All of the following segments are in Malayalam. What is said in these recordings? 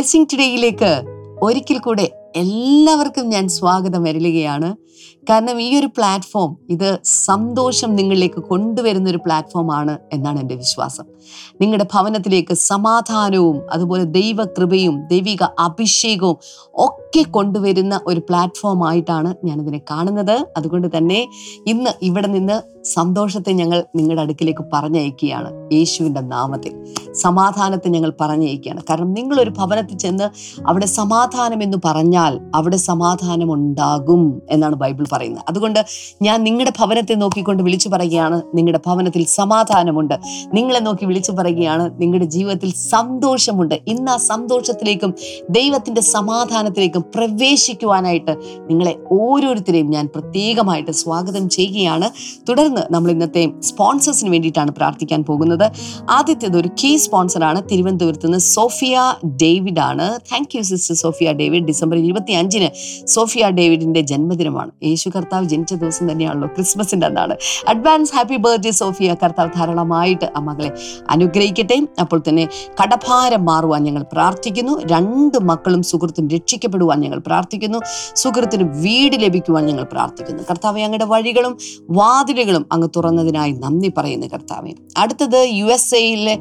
ബ്ലെസ്സിങ് ടുഡേയിലേക്ക് ഒരിക്കൽ കൂടെ എല്ലാവർക്കും ഞാൻ സ്വാഗതം വരലുകയാണ് കാരണം ഈ ഒരു പ്ലാറ്റ്ഫോം ഇത് സന്തോഷം നിങ്ങളിലേക്ക് കൊണ്ടുവരുന്ന ഒരു പ്ലാറ്റ്ഫോമാണ് എന്നാണ് എന്റെ വിശ്വാസം. നിങ്ങളുടെ ഭവനത്തിലേക്ക് സമാധാനവും അതുപോലെ ദൈവകൃപയും ദൈവിക അഭിഷേകവും ഒക്കെ കൊണ്ടുവരുന്ന ഒരു പ്ലാറ്റ്ഫോം ആയിട്ടാണ് ഞാനിതിനെ കാണുന്നത്. അതുകൊണ്ട് തന്നെ ഇന്ന് ഇവിടെ നിന്ന് സന്തോഷത്തെ ഞങ്ങൾ നിങ്ങളുടെ അടുക്കിലേക്ക് പറഞ്ഞയക്കുകയാണ്. യേശുവിന്റെ നാമത്തിൽ. സമാധാനത്തെ ഞങ്ങൾ പറഞ്ഞയക്കുകയാണ് കാരണം നിങ്ങളൊരു ഭവനത്തിൽ ചെന്ന് അവിടെ സമാധാനം എന്ന് പറഞ്ഞാൽ അവിടെ സമാധാനം ഉണ്ടാകും എന്നാണ് ബൈബിൾ പറയുന്നത്. അതുകൊണ്ട് ഞാൻ നിങ്ങളുടെ ഭവനത്തെ നോക്കിക്കൊണ്ട് വിളിച്ചു പറയുകയാണ്. നിങ്ങളുടെ ഭവനത്തിൽ സമാധാനമുണ്ട്. നിങ്ങളെ നോക്കി വിളിച്ചു പറയുകയാണ്. നിങ്ങളുടെ ജീവിതത്തിൽ സന്തോഷമുണ്ട്. ഇന്ന് ആ സന്തോഷത്തിലേക്കും ദൈവത്തിന്റെ സമാധാനത്തിലേക്കും പ്രവേശിക്കുവാനായിട്ട് നിങ്ങളെ ഓരോരുത്തരെയും ഞാൻ പ്രത്യേകമായിട്ട് സ്വാഗതം ചെയ്യുകയാണ്. തുടർന്ന് നമ്മൾ ഇന്നത്തെ സ്പോൺസേഴ്സിന് വേണ്ടിയിട്ടാണ് പ്രാർത്ഥിക്കാൻ പോകുന്നത്. ആദ്യത്തേത് ഒരു കീ സ്പോൺസറാണ് തിരുവനന്തപുരത്ത് നിന്ന് സോഫിയ ഡേവിഡ് ആണ് thank you sister Sophia David. December ഇരുപത്തി അഞ്ചിന് സോഫിയ ഡേവിഡിന്റെ ജന്മദിനമാണ്. യേശു കർത്താവ് ജനിച്ച ദിവസം തന്നെയാണല്ലോ ക്രിസ്മസിന്റെ അന്നാണ്. Advance happy birthday Sophia. കർത്താവ് ധാരാളമായിട്ട് ആ മകളെ അനുഗ്രഹിക്കട്ടെ. അപ്പോൾ തന്നെ കടഭാരം മാറുവാൻ ഞങ്ങൾ പ്രാർത്ഥിക്കുന്നു. രണ്ട് മക്കളും സുഹൃത്തും രക്ഷിക്കപ്പെടുവാൻ ഞങ്ങൾ പ്രാർത്ഥിക്കുന്നു. സുഹൃത്തിന് വീട് ലഭിക്കുവാൻ ഞങ്ങൾ പ്രാർത്ഥിക്കുന്നു. കർത്താവ് ഞങ്ങളുടെ വഴികളും വാതിലുകളും അങ്ങ് തുറന്നതിനായി നന്ദി പറയുന്നു കർത്താവെ. അടുത്തത് യു എസ് എയിലെ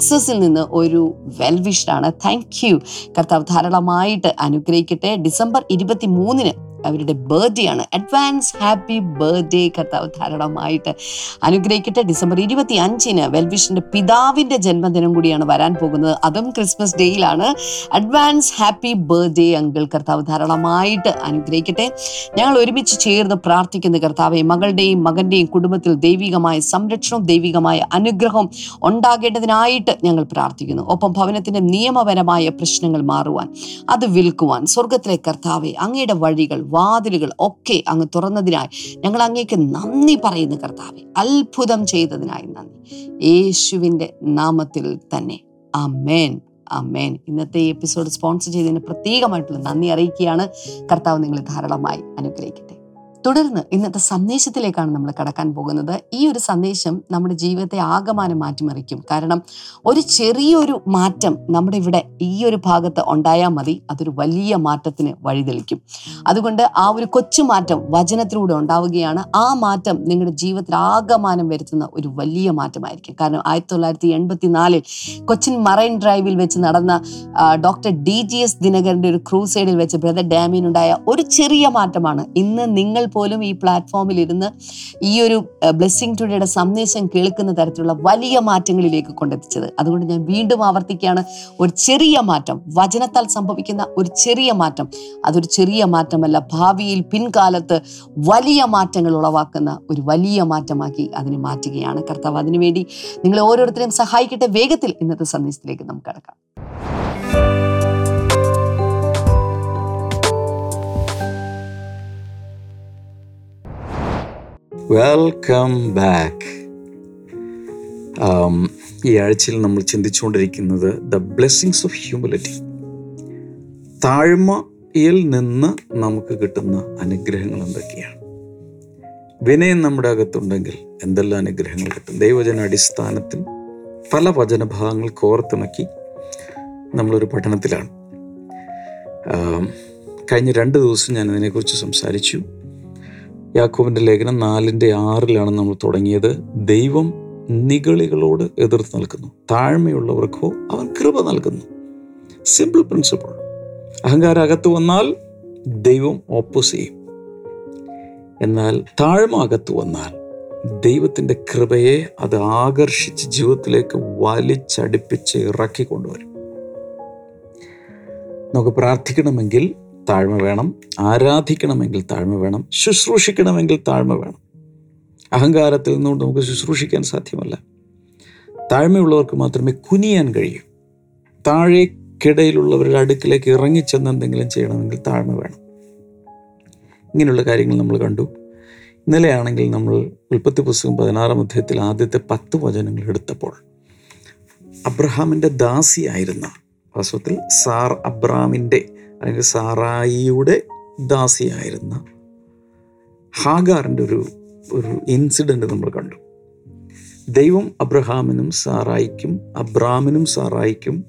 ടെക്സസിൽ നിന്ന് ഒരു വെൽ വിഷ്ഡാണ് താങ്ക് യു കർത്താവ് ധാരാളമായിട്ട് അനുഗ്രഹിക്കട്ടെ. ഡിസംബർ ഇരുപത്തി മൂന്നിന് അവരുടെ ബർത്ത്ഡേ ആണ്. അഡ്വാൻസ് ഹാപ്പി ബർത്ത്ഡേ കർത്താവ് ധാരാളമായിട്ട് അനുഗ്രഹിക്കട്ടെ. ഡിസംബർ ഇരുപത്തി അഞ്ചിന് വെൽവിഷിന്റെ പിതാവിന്റെ ജന്മദിനം കൂടിയാണ് വരാൻ പോകുന്നത്. അതും ക്രിസ്മസ് ഡേയിലാണ് അഡ്വാൻസ് ഹാപ്പി ബർത്ത്ഡേ അങ്കിൾ കർത്താവ് ധാരാളമായിട്ട് അനുഗ്രഹിക്കട്ടെ. ഞങ്ങൾ ഒരുമിച്ച് ചേർന്ന് പ്രാർത്ഥിക്കുന്ന കർത്താവെ മകളുടെയും മകന്റെയും കുടുംബത്തിൽ ദൈവികമായ സംരക്ഷണവും ദൈവികമായ അനുഗ്രഹം ഉണ്ടാകേണ്ടതിനായിട്ട് ഞങ്ങൾ പ്രാർത്ഥിക്കുന്നു. ഒപ്പം ഭവനത്തിന്റെ നിയമപരമായ പ്രശ്നങ്ങൾ മാറുവാൻ അത് വിൽക്കുവാൻ സ്വർഗത്തിലെ കർത്താവെ അങ്ങയുടെ വഴികൾ വാതിലുകൾ ഒക്കെ അങ്ങ് തുറന്നതിനായി ഞങ്ങൾ അങ്ങേക്ക് നന്ദി പറയുന്നു കർത്താവെ. അത്ഭുതം ചെയ്തതിനായി നന്ദി. യേശുവിന്റെ നാമത്തിൽ തന്നെ. അമേൻ അമേൻ ഇന്നത്തെ എപ്പിസോഡ് സ്പോൺസർ ചെയ്തതിന് പ്രത്യേകമായിട്ടുള്ള നന്ദി അറിയിക്കുകയാണ്. കർത്താവ് നിങ്ങളെ ധാരാളമായി തുടർന്ന് ഇന്നത്തെ സന്ദേശത്തിലേക്കാണ് നമ്മൾ കടക്കാൻ പോകുന്നത്. ഈ ഒരു സന്ദേശം നമ്മുടെ ജീവിതത്തെ ആകമാനം മാറ്റിമറിക്കും. കാരണം ഒരു ചെറിയൊരു മാറ്റം നമ്മുടെ ഇവിടെ ഈ ഒരു ഭാഗത്ത് ഉണ്ടായാൽ മതി. അതൊരു വലിയ മാറ്റത്തിന് വഴിതെളിക്കും. അതുകൊണ്ട് ആ ഒരു കൊച്ചു മാറ്റം വചനത്തിലൂടെ ഉണ്ടാവുകയാണ്. ആ മാറ്റം നിങ്ങളുടെ ജീവിതത്തിൽ ആകമാനം വരുത്തുന്ന ഒരു വലിയ മാറ്റമായിരിക്കും. കാരണം ആയിരത്തി തൊള്ളായിരത്തി എൺപത്തി നാലിൽ കൊച്ചിൻ മറൈൻ ഡ്രൈവിൽ വെച്ച് നടന്ന ഡോക്ടർ ഡി ജി എസ് ദിനകരന്റെ ഒരു ക്രൂസൈഡിൽ വെച്ച് ബ്രദർ ഡാമിനുണ്ടായ ഒരു ചെറിയ മാറ്റമാണ് ഇന്ന് നിങ്ങൾ പോലും ഈ പ്ലാറ്റ്ഫോമിൽ ഇരുന്ന് ഈ ഒരു ബ്ലെസ്സിങ് ടുഡേയുടെ സന്ദേശം കേൾക്കുന്ന തരത്തിലുള്ള വലിയ മാറ്റങ്ങളിലേക്ക് കൊണ്ടെത്തിച്ചത്. അതുകൊണ്ട് ഞാൻ വീണ്ടും ആവർത്തിക്കുകയാണ്. ഒരു ചെറിയ മാറ്റം വചനത്താൽ സംഭവിക്കുന്ന ഒരു ചെറിയ മാറ്റം അതൊരു ചെറിയ മാറ്റമല്ല ഭാവിയിൽ പിൻകാലത്ത് വലിയ മാറ്റങ്ങൾ ഉളവാക്കുന്ന ഒരു വലിയ മാറ്റമാക്കി അതിനെ മാറ്റുകയാണ് കർത്താവ്. അതിനുവേണ്ടി നിങ്ങളെ ഓരോരുത്തരെയും സഹായിക്കട്ടെ. വേഗത്തിൽ ഇന്നത്തെ സന്ദേശത്തിലേക്ക് നമുക്ക് കടക്കാം. വെൽക്കം ബാക്ക് ഈ ആഴ്ചയിൽ നമ്മൾ ചിന്തിച്ചുകൊണ്ടിരിക്കുന്നത് ദ ബ്ലെസ്സിങ്സ് ഓഫ് ഹ്യൂമിലിറ്റി താഴ്മയിൽ നിന്ന് നമുക്ക് കിട്ടുന്ന അനുഗ്രഹങ്ങൾ എന്തൊക്കെയാണ്? വിനയം നമ്മുടെ അകത്തുണ്ടെങ്കിൽ എന്തെല്ലാം അനുഗ്രഹങ്ങൾ കിട്ടും? ദൈവജന അടിസ്ഥാനത്തിൽ പല വചനഭാഗങ്ങൾ കോർത്തിണക്കി നമ്മളൊരു പഠനത്തിലാണ്. കഴിഞ്ഞ രണ്ട് ദിവസം ഞാൻ ഇതിനെക്കുറിച്ച് സംസാരിച്ചു. യാക്കോബിന്റെ ലേഖനം നാലിന്റെ ആറിലാണ് നമ്മൾ തുടങ്ങിയത്. ദൈവം നിഗളികളോട് എതിർത്ത് നിൽക്കുന്നു. താഴ്മയുള്ളവർക്കോ അവൻ കൃപ നൽകുന്നു. സിമ്പിൾ പ്രിൻസിപ്പിൾ അഹങ്കാരം അകത്ത് വന്നാൽ ദൈവം ഓപ്പോസ് ചെയ്യും. എന്നാൽ താഴ്മ അകത്ത് വന്നാൽ ദൈവത്തിന്റെ കൃപയെ അത് ആകർഷിച്ച് ജീവിതത്തിലേക്ക് വലിച്ചടിപ്പിച്ച് ഇറക്കി കൊണ്ടുവരും നമുക്ക് പ്രാർത്ഥിക്കണമെങ്കിൽ താഴ്മ വേണം. ആരാധിക്കണമെങ്കിൽ താഴ്മ വേണം. ശുശ്രൂഷിക്കണമെങ്കിൽ താഴ്മ വേണം. അഹങ്കാരത്തിൽ നിന്നുകൊണ്ട് നമുക്ക് ശുശ്രൂഷിക്കാൻ സാധ്യമല്ല. താഴ്മയുള്ളവർക്ക് മാത്രമേ കുനിയാൻ കഴിയൂ. താഴേക്കിടയിലുള്ളവരുടെ അടുക്കിലേക്ക് ഇറങ്ങിച്ചെന്ന് എന്തെങ്കിലും ചെയ്യണമെങ്കിൽ താഴ്മ വേണം. ഇങ്ങനെയുള്ള കാര്യങ്ങൾ നമ്മൾ കണ്ടു. ഇന്നലെയാണെങ്കിൽ നമ്മൾ ഉൽപ്പത്തി പുസ്തകം പതിനാറാം അധ്യായത്തിൽ ആദ്യത്തെ പത്ത് വചനങ്ങൾ എടുത്തപ്പോൾ അബ്രഹാമിന്റെ ദാസിയായിരുന്ന വാസ്തവത്തിൽ സാർ അബ്രാമിന്റെ അല്ലെങ്കിൽ സാറായിയുടെ ദാസിയായിരുന്ന ഹാഗാറിന്റെ ഒരു ഒരു ഇൻസിഡന്റ് നമ്മൾ കണ്ടു. ദൈവം അബ്രഹാമിനും സാറായിക്കും അബ്രാമിനും സാറായിക്കും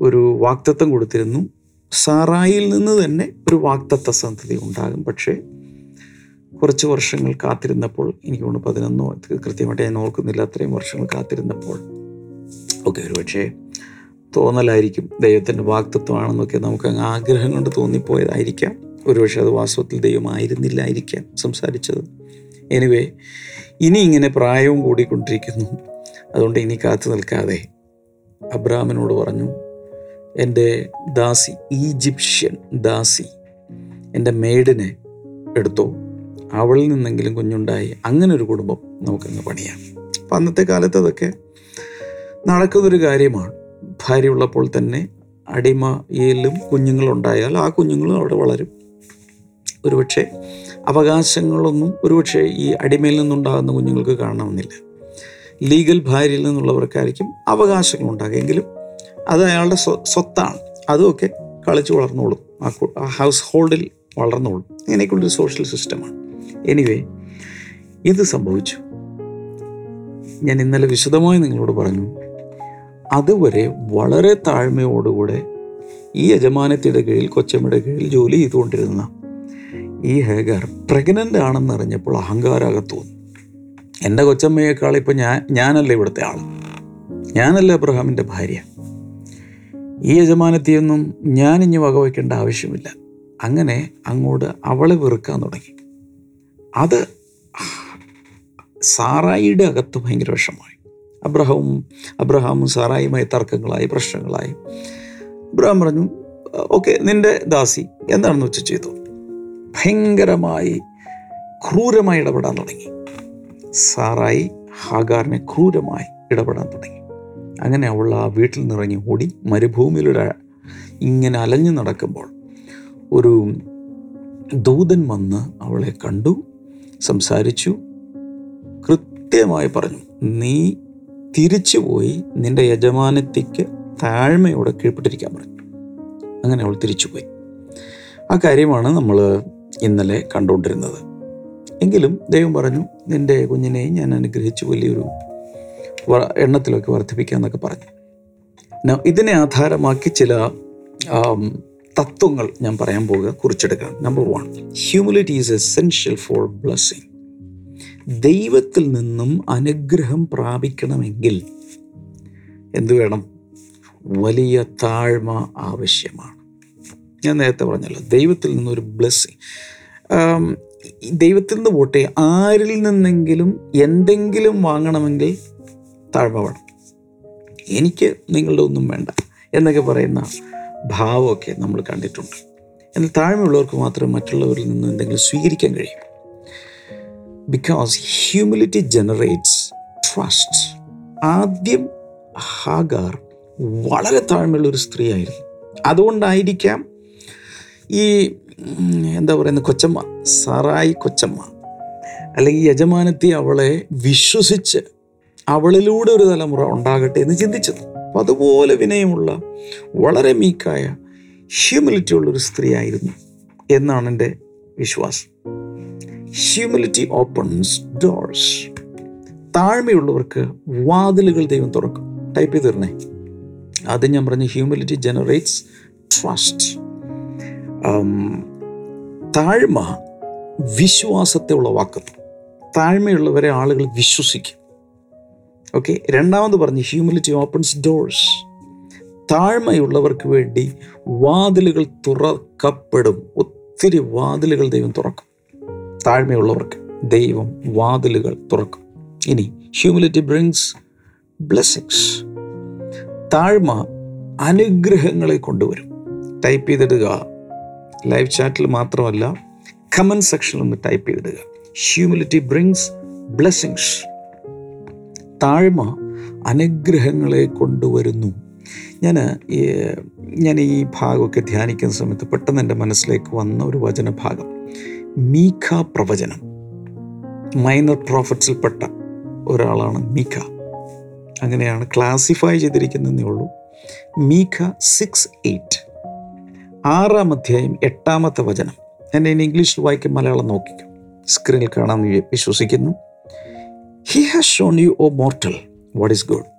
ഒരു വാക്തത്വം കൊടുത്തിരുന്നു. സാറായിൽ നിന്ന് തന്നെ ഒരു വാക്തത്വ സന്ധതി ഉണ്ടാകും. പക്ഷേ കുറച്ച് വർഷങ്ങൾ കാത്തിരുന്നപ്പോൾ എനിക്ക് പതിനൊന്നോ കൃത്യമായിട്ട് ഞാൻ ഓർക്കുന്നില്ല അത്രയും വർഷങ്ങൾ കാത്തിരുന്നപ്പോൾ. ഓക്കെ ഒരു പക്ഷേ തോന്നലായിരിക്കും. ദൈവത്തിന്റെ വാക്തത്വമാണെന്നൊക്കെ നമുക്ക് അങ്ങ് ആഗ്രഹം കൊണ്ട് തോന്നിപ്പോയതായിരിക്കാം. ഒരുപക്ഷെ അത് വാസ്തവത്തിൽ ദൈവമായിരുന്നില്ലായിരിക്കാം സംസാരിച്ചത്. എനിവേ ഇനി ഇങ്ങനെ പ്രായവും കൂടിക്കൊണ്ടിരിക്കുന്നു. അതുകൊണ്ട് ഇനി കാത്തു നിൽക്കാതെ അബ്രാമിനോട് പറഞ്ഞു എന്റെ ദാസി ഈജിപ്ഷ്യൻ ദാസി എന്റെ മേഡിനെ എടുത്തോ. അവളിൽ നിന്നെങ്കിലും കുഞ്ഞുണ്ടായി. അങ്ങനെ ഒരു കുടുംബം നമുക്കങ്ങ് പണിയാം. അപ്പം അന്നത്തെ കാലത്ത് അതൊക്കെ നടക്കുന്നൊരു കാര്യമാണ്. ഭാര്യ ഉള്ളപ്പോൾ തന്നെ അടിമയിലും കുഞ്ഞുങ്ങളുണ്ടായാൽ ആ കുഞ്ഞുങ്ങളും അവിടെ വളരും. ഒരുപക്ഷെ അവകാശങ്ങളൊന്നും ഒരുപക്ഷെ ഈ അടിമയിൽ നിന്നുണ്ടാകുന്ന കുഞ്ഞുങ്ങൾക്ക് കാണണമെന്നില്ല. ലീഗൽ ഭാര്യയിൽ നിന്നുള്ളവർക്കായിരിക്കും അവകാശങ്ങൾ ഉണ്ടാകുക എങ്കിലും അത് അയാളുടെ സ്വ സ്വത്താണ്. അതുമൊക്കെ കളിച്ച് വളർന്നോളും. ആ ഹൗസ് ഹോൾഡിൽ വളർന്നോളും. ഇങ്ങനെയൊക്കെയുള്ളൊരു സോഷ്യൽ സിസ്റ്റമാണ്. എനിവേ ഇത് സംഭവിച്ചു. ഞാൻ ഇന്നലെ വിശദമായി നിങ്ങളോട് പറഞ്ഞു. അതുവരെ വളരെ താഴ്മയോടുകൂടെ ഈ യജമാനത്തിയുടെ കീഴിൽ കൊച്ചമ്മയുടെ കീഴിൽ ജോലി ചെയ്തുകൊണ്ടിരുന്ന ഈ ഹേഗർ പ്രഗ്നന്റ് ആണെന്ന് അറിഞ്ഞപ്പോൾ അഹങ്കാരകത്ത് തോന്നി. എന്റെ കൊച്ചമ്മയേക്കാൾ ഇപ്പം ഞാൻ ഞാനല്ല ഇവിടുത്തെ ആൾ? ഞാനല്ല അബ്രഹാമിന്റെ ഭാര്യ. ഈ യജമാനത്തിയൊന്നും ഇനി വകവയ്ക്കേണ്ട ആവശ്യമില്ല. അങ്ങനെ അങ്ങോട്ട് അവളെ വെറുക്കാൻ തുടങ്ങി. അത് സാറായിയുടെ അകത്ത് ഭയങ്കര വിഷമായി അബ്രഹാമും അബ്രഹാമും സാറായുമായി തർക്കങ്ങളായി പ്രശ്നങ്ങളായി. അബ്രഹാം പറഞ്ഞു ഓക്കെ നിന്റെ ദാസി എന്താണെന്ന് വെച്ച് ചെയ്തു? ഭയങ്കരമായി ക്രൂരമായി ഇടപെടാൻ തുടങ്ങി. സാറായി ഹാഗാറിനെ ക്രൂരമായി ഇടപെടാൻ തുടങ്ങി. അങ്ങനെ അവൾ ആ വീട്ടിൽ നിറങ്ങി ഓടി മരുഭൂമിയിലൂടെ ഇങ്ങനെ അലഞ്ഞു നടക്കുമ്പോൾ ഒരു ദൂതൻ വന്ന് അവളെ കണ്ടു സംസാരിച്ചു കൃത്യമായി പറഞ്ഞു നീ തിരിച്ചു പോയി നിന്റെ യജമാനത്തിക്ക് താഴ്മയോടെ കീഴ്പ്പെട്ടിരിക്കാൻ പറഞ്ഞു. അങ്ങനെ അവൾ തിരിച്ചുപോയി. ആ കാര്യമാണ് നമ്മൾ ഇന്നലെ കണ്ടുകൊണ്ടിരുന്നത്. എങ്കിലും ദൈവം പറഞ്ഞു നിന്റെ കുഞ്ഞിനെ ഞാൻ അനുഗ്രഹിച്ചു വലിയൊരു എണ്ണത്തിലൊക്കെ വർദ്ധിപ്പിക്കാമെന്നൊക്കെ പറഞ്ഞു. ഇതിനെ ആധാരമാക്കി ചില തത്വങ്ങൾ ഞാൻ പറയാൻ പോവുക കുറിച്ചെടുക്കാം. Number one humility is essential for blessing ദൈവത്തിൽ നിന്നും അനുഗ്രഹം പ്രാപിക്കണമെങ്കിൽ എന്തു വേണം? വലിയ താഴ്മ ആവശ്യമാണ്. ഞാൻ നേരത്തെ പറഞ്ഞല്ലോ ദൈവത്തിൽ നിന്നൊരു ബ്ലെസ്സിങ്. ദൈവത്തിൽ നിന്ന് പോട്ടെ ആരിൽ നിന്നെങ്കിലും എന്തെങ്കിലും വാങ്ങണമെങ്കിൽ താഴ്മ വേണം. എനിക്ക് നിങ്ങളുടെ ഒന്നും വേണ്ട എന്നൊക്കെ പറയുന്ന ഭാവമൊക്കെ നമ്മൾ കണ്ടിട്ടുണ്ട്. എന്നാൽ താഴ്മയുള്ളവർക്ക് മാത്രമേ മറ്റുള്ളവരിൽ നിന്ന് എന്തെങ്കിലും സ്വീകരിക്കാൻ കഴിയും. ബിക്കോസ് ഹ്യൂമിലിറ്റി ജനറേറ്റ്സ് ട്രസ്റ്റ് ആദ്യം ഹാഗാർ വളരെ താഴ്മയുള്ള ഒരു സ്ത്രീയായിരുന്നു അതുകൊണ്ടായിരിക്കാം ഈ എന്താ പറയുന്ന കൊച്ചമ്മ സാറായി കൊച്ചമ്മ അല്ലെങ്കിൽ യജമാനത്തി അവളെ വിശ്വസിച്ച് അവളിലൂടെ ഒരു തലമുറ ഉണ്ടാകട്ടെ എന്ന് ചിന്തിച്ചത്. അപ്പം അതുപോലെ വിനയമുള്ള വളരെ മീക്കായ ഹ്യൂമിലിറ്റി ഉള്ളൊരു സ്ത്രീ ആയിരുന്നു എന്നാണ് എന്റെ വിശ്വാസം. ഹ്യൂമിലിറ്റി ഓപ്പൺസ് ഡോർസ് താഴ്മയുള്ളവർക്ക് വാതിലുകൾ ദൈവം തുറക്കും. ടൈപ്പ് ചെയ്ത് തരണേ. ആദ്യം ഞാൻ പറഞ്ഞ ഹ്യൂമിലിറ്റി ജനറേറ്റ്സ് ട്രസ്റ്റ് താഴ്മ വിശ്വാസത്തെ ഉളവാക്കുന്നു. താഴ്മയുള്ളവരെ ആളുകൾ വിശ്വസിക്കും. ഓക്കെ രണ്ടാമത് പറഞ്ഞ് ഹ്യൂമിലിറ്റി ഓപ്പൺസ് ഡോഴ്സ് താഴ്മയുള്ളവർക്ക് വേണ്ടി വാതിലുകൾ തുറക്കപ്പെടും. ഒത്തിരി വാതിലുകൾ ദൈവം തുറക്കും. താഴ്മയുള്ളവർക്ക് ദൈവം വാതിലുകൾ തുറക്കും. ഇനി ഹ്യൂമിലിറ്റി ബ്രിങ്സ് ബ്ലെസ്സിങ്സ് താഴ്മ അനുഗ്രഹങ്ങളെ കൊണ്ടുവരും. ടൈപ്പ് ചെയ്തിടുക ലൈവ് ചാറ്റിൽ മാത്രമല്ല കമന്റ് സെക്ഷനിൽ ഒന്ന് ടൈപ്പ് ചെയ്തിടുക ഹ്യൂമിലിറ്റി ബ്രിങ്സ് ബ്ലെസ്സിങ്സ് താഴ്മ അനുഗ്രഹങ്ങളെ കൊണ്ടുവരുന്നു. ഞാൻ ഞാൻ ഈ ഭാഗമൊക്കെ ധ്യാനിക്കുന്ന സമയത്ത് പെട്ടെന്ന് എന്റെ മനസ്സിലേക്ക് വന്ന ഒരു വചനഭാഗം. മീഖ പ്രവചനം. മൈനർ പ്രോഫിറ്റ്സിൽപ്പെട്ട ഒരാളാണ് മീഖ. അങ്ങനെയാണ് ക്ലാസിഫൈ ചെയ്തിരിക്കുന്നതേ ഉള്ളൂ. മീഖ സിക്സ് എയ്റ്റ് ആറാം അധ്യായം എട്ടാമത്തെ വചനം. എന്നെ ഇനി ഇംഗ്ലീഷിൽ വായിക്കും മലയാളം നോക്കിക്കും. സ്ക്രീനിൽ കാണാമെന്ന് വിശ്വസിക്കുന്നു. He has shown you O mortal what is good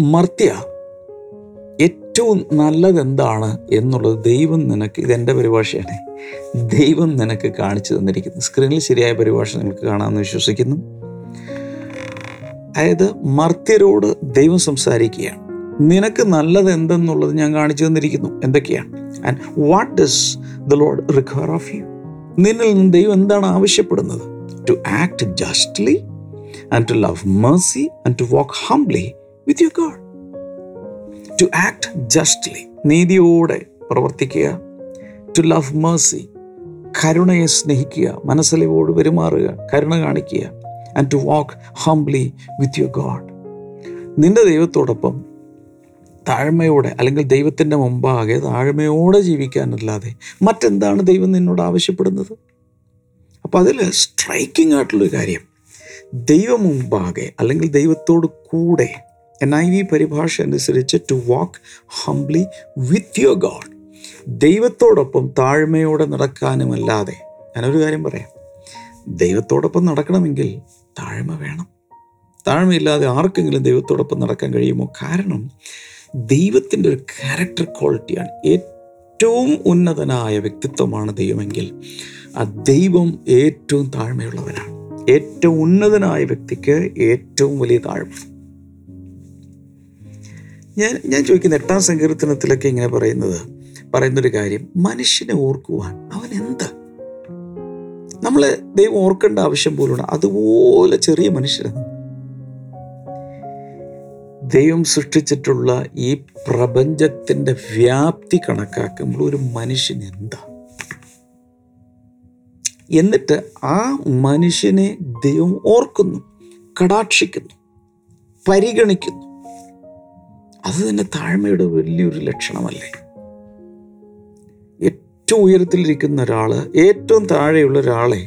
മർത്യ ഏറ്റവും നല്ലത് എന്താണ് എന്നുള്ളത് ദൈവം നിനക്ക് ഇതെന്റെ പരിഭാഷയാണ്. ദൈവം നിനക്ക് കാണിച്ചു തന്നിരിക്കുന്നു. സ്ക്രീനിൽ ശരിയായ പരിഭാഷ നിങ്ങൾക്ക് കാണാമെന്ന് വിശ്വസിക്കുന്നു. അതായത് മർത്യരോട് ദൈവം സംസാരിക്കുകയാണ്. നിനക്ക് നല്ലത് എന്തെന്നുള്ളത് ഞാൻ കാണിച്ചു തന്നിരിക്കുന്നു. എന്തൊക്കെയാണ്? And what does the Lord require of you നിന്നിൽ നിന്ന് ദൈവം എന്താണ് ആവശ്യപ്പെടുന്നത്? To act justly and to love mercy and to walk humbly with you God to act justly നീതിയോടെ പ്രവർത്തിക്കുക ടു ലവ് മേഴ്സി കരുണയെ സ്നേഹിക്കുക മനസ്സലിവോട് പെരുമാറുക കരുണ കാണിക്കുക and to walk humbly with your God നിന്റെ ദൈവത്തോടൊപ്പം താഴ്മയോടെ അല്ലെങ്കിൽ ദൈവത്തിന്റെ മുമ്പാകെ താഴ്മയോടെ ജീവിക്കാനല്ലാതെ മറ്റെന്താണ് ദൈവം നിന്നോട് ആവശ്യപ്പെടുന്നത്? അപ്പം അതിൽ സ്ട്രൈക്കിംഗ് ആയിട്ടുള്ളൊരു കാര്യം ദൈവം മുമ്പാകെ അല്ലെങ്കിൽ ദൈവത്തോട് കൂടെ എൻ ഐ വി പരിഭാഷ അനുസരിച്ച് to walk humbly with your God ദൈവത്തോടൊപ്പം താഴ്മയോടെ നടക്കാനുമല്ലാതെ ഞാനൊരു കാര്യം പറയാം. ദൈവത്തോടൊപ്പം നടക്കണമെങ്കിൽ താഴ്മ വേണം. താഴ്മയില്ലാതെ ആർക്കെങ്കിലും ദൈവത്തോടൊപ്പം നടക്കാൻ കഴിയുമോ? കാരണം ദൈവത്തിന്റെ ഒരു ക്യാരക്ടർ ക്വാളിറ്റിയാണ് ഏറ്റവും ഉന്നതനായ വ്യക്തിത്വമാണ് ദൈവമെങ്കിൽ ആ ദൈവം ഏറ്റവും താഴ്മയുള്ളവനാണ്. ഏറ്റവും ഉന്നതനായ വ്യക്തിക്ക് ഏറ്റവും വലിയ താഴ്മ. ഞാൻ ഞാൻ ചോദിക്കുന്ന എട്ടാം സങ്കീർത്തനത്തിലൊക്കെ ഇങ്ങനെ പറയുന്നത് പറയുന്നൊരു കാര്യം മനുഷ്യനെ ഓർക്കുവാൻ അവൻ എന്താ? നമ്മൾ ദൈവം ഓർക്കേണ്ട ആവശ്യം പോലുണ്ട്. അതുപോലെ ചെറിയ മനുഷ്യരാണ് ദൈവം സൃഷ്ടിച്ചിട്ടുള്ള ഈ പ്രപഞ്ചത്തിന്റെ വ്യാപ്തി കണക്കാക്കുമ്പോൾ ഒരു മനുഷ്യൻ എന്താ? എന്നിട്ട് ആ മനുഷ്യനെ ദൈവം ഓർക്കുന്നു കടാക്ഷിക്കുന്നു പരിഗണിക്കുന്നു. അത് തന്നെ താഴ്മയുടെ വലിയൊരു ലക്ഷണമല്ലേ? ഏറ്റവും ഉയരത്തിലിരിക്കുന്ന ഒരാൾ ഏറ്റവും താഴെയുള്ള ഒരാളെ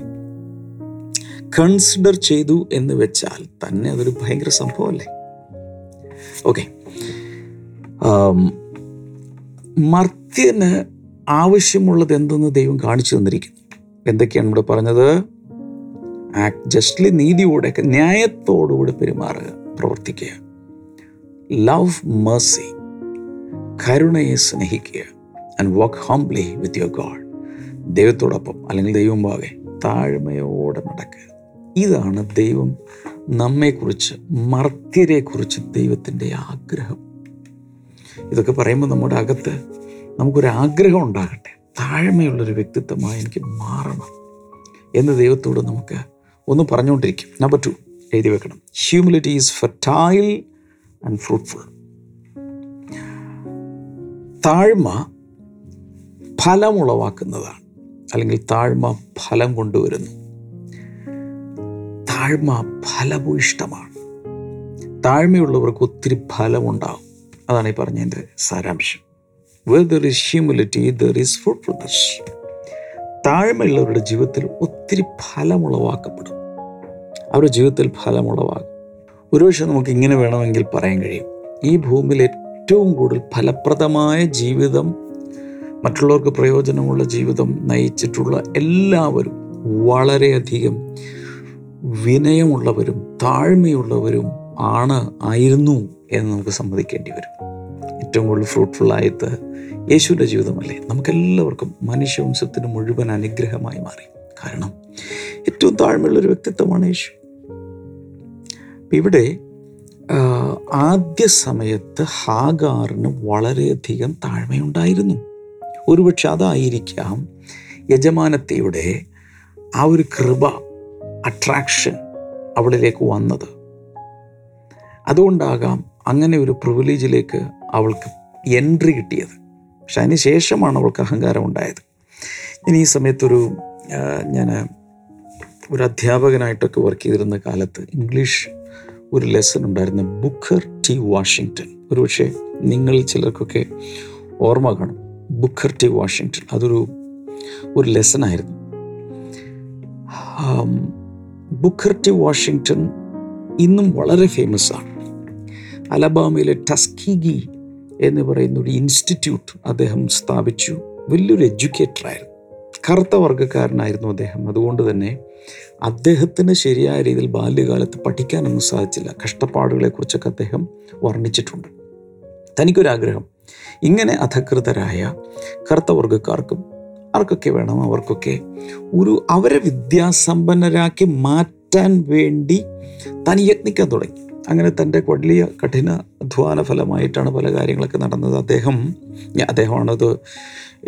കൺസിഡർ ചെയ്തു എന്ന് വെച്ചാൽ തന്നെ അതൊരു ഭയങ്കര സംഭവമല്ലേ? ഓക്കെ മർത്യന് ആവശ്യമുള്ളത് എന്തെന്ന് ദൈവം കാണിച്ചു തന്നിരിക്കുന്നു. എന്തൊക്കെയാണ് ഇവിടെ പറഞ്ഞത്? ആക്ട് ജസ്റ്റ്ലി നീതിയോടെ ന്യായത്തോടുകൂടി പെരുമാറുക പ്രവർത്തിക്കുക. ലവ് മേഴ്സി കരുണയെ സ്നേഹിക്കുക and work humbly with your God ദൈവത്തോടൊപ്പം അല്ലെങ്കിൽ ദൈവം പാകെ താഴ്മയോടെ നടക്കുക. ഇതാണ് ദൈവം നമ്മെക്കുറിച്ച് മർത്യരെക്കുറിച്ച് ദൈവത്തിന്റെ ആഗ്രഹം. ഇതൊക്കെ പറയുമ്പോൾ നമ്മുടെ അകത്ത് നമുക്കൊരു ആഗ്രഹം ഉണ്ടാകട്ടെ. താഴ്മയുള്ളൊരു വ്യക്തിത്വമായി എനിക്ക് മാറണം എന്ന് ദൈവത്തോട് നമുക്ക് ഒന്ന് പറഞ്ഞുകൊണ്ടിരിക്കും. നമ്പർ ടു എഴുതി വെക്കണം. Humility is fertile and fruitful താഴ്മ ഫലമുളവാക്കുന്നതാണ് അല്ലെങ്കിൽ താഴ്മ ഫലം കൊണ്ടുവരുന്നു. താഴ്മ ഫലഭൂയിഷ്ടമാണ് താഴ്മയുള്ളവർക്ക് ഒത്തിരി ഫലമുണ്ടാകും. അതാണ് ഈ പറഞ്ഞതിന്റെ സാരാംശം. Where there is humility fruitfulness താഴ്മയുള്ളവരുടെ ജീവിതത്തിൽ ഒത്തിരി ഫലമുളവാക്കപ്പെടും അവരുടെ ജീവിതത്തിൽ ഫലമുളവാകും ഒരുപക്ഷെ നമുക്ക് ഇങ്ങനെ വേണമെങ്കിൽ പറയാൻ കഴിയും. ഈ ഭൂമിയിൽ ഏറ്റവും കൂടുതൽ ഫലപ്രദമായ ജീവിതം മറ്റുള്ളവർക്ക് പ്രയോജനമുള്ള ജീവിതം നയിച്ചിട്ടുള്ള എല്ലാവരും വളരെയധികം വിനയമുള്ളവരും താഴ്മയുള്ളവരും ആണ് ആയിരുന്നു എന്ന് നമുക്ക് സമ്മതിക്കേണ്ടി വരും. ഏറ്റവും കൂടുതൽ ഫ്രൂട്ട്ഫുൾ ആയത് യേശുവിന്റെ ജീവിതമല്ലേ? നമുക്കെല്ലാവർക്കും മനുഷ്യവംശത്തിന് മുഴുവൻ അനുഗ്രഹമായി മാറി. കാരണം ഏറ്റവും താഴ്മയുള്ളൊരു വ്യക്തിത്വമാണ് യേശു. ഇവിടെ ആദ്യ സമയത്ത് ഹാഗാറിന് വളരെയധികം താഴ്മയുണ്ടായിരുന്നു. ഒരുപക്ഷെ അതായിരിക്കാം യജമാനത്തിയുടെ ആ ഒരു കൃപ അട്രാക്ഷൻ അവളിലേക്ക് വന്നത്. അതുകൊണ്ടാകാം അങ്ങനെ ഒരു പ്രിവിലേജിലേക്ക് അവൾക്ക് എൻട്രി കിട്ടിയത്. പക്ഷെ അതിന് ശേഷമാണ് അവൾക്ക് അഹങ്കാരം ഉണ്ടായത്. ഇനി ഈ സമയത്തൊരു ഞാൻ ഒരു അധ്യാപകനായിട്ടൊക്കെ വർക്ക് ചെയ്തിരുന്ന കാലത്ത് ഇംഗ്ലീഷ് ഒരു ലെസൺ ഉണ്ടായിരുന്ന. ബുക്കർ ടി വാഷിങ്ടൺ ഒരുപക്ഷെ നിങ്ങൾ ചിലർക്കൊക്കെ ഓർമ്മ കാണും. ബുക്കർ ടി വാഷിങ്ടൺ അതൊരു ഒരു ലെസണായിരുന്നു ബുക്കർ ടി വാഷിങ്ടൺ ഇന്നും വളരെ ഫേമസ് ആണ്. അലബാമയിലെ ടസ്കിഗി എന്ന് പറയുന്ന ഒരു ഇൻസ്റ്റിറ്റ്യൂട്ട് അദ്ദേഹം സ്ഥാപിച്ചു. വലിയൊരു എഡ്യൂക്കേറ്ററായിരുന്നു കറുത്ത വർഗക്കാരനായിരുന്നു അദ്ദേഹം. അതുകൊണ്ട് തന്നെ അദ്ദേഹത്തിന് ശരിയായ രീതിയിൽ ബാല്യകാലത്ത് പഠിക്കാനൊന്നും സാധിച്ചില്ല. കഷ്ടപ്പാടുകളെക്കുറിച്ചൊക്കെ അദ്ദേഹം വർണിച്ചിട്ടുണ്ട്. തനിക്കൊരാഗ്രഹം. ഇങ്ങനെ അധകൃതരായ കറുത്തവർഗക്കാർക്കും ആർക്കൊക്കെ വേണം. അവർക്കൊക്കെ ഒരു അവരെ വിദ്യാസമ്പന്നരാക്കി മാറ്റാൻ വേണ്ടി താൻ യത്നിക്കാൻ തുടങ്ങി. അങ്ങനെ തന്റെ വലിയ കഠിന അധ്വാന ഫലമായിട്ടാണ് പല കാര്യങ്ങളൊക്കെ നടന്നത്. അദ്ദേഹം അദ്ദേഹമാണത്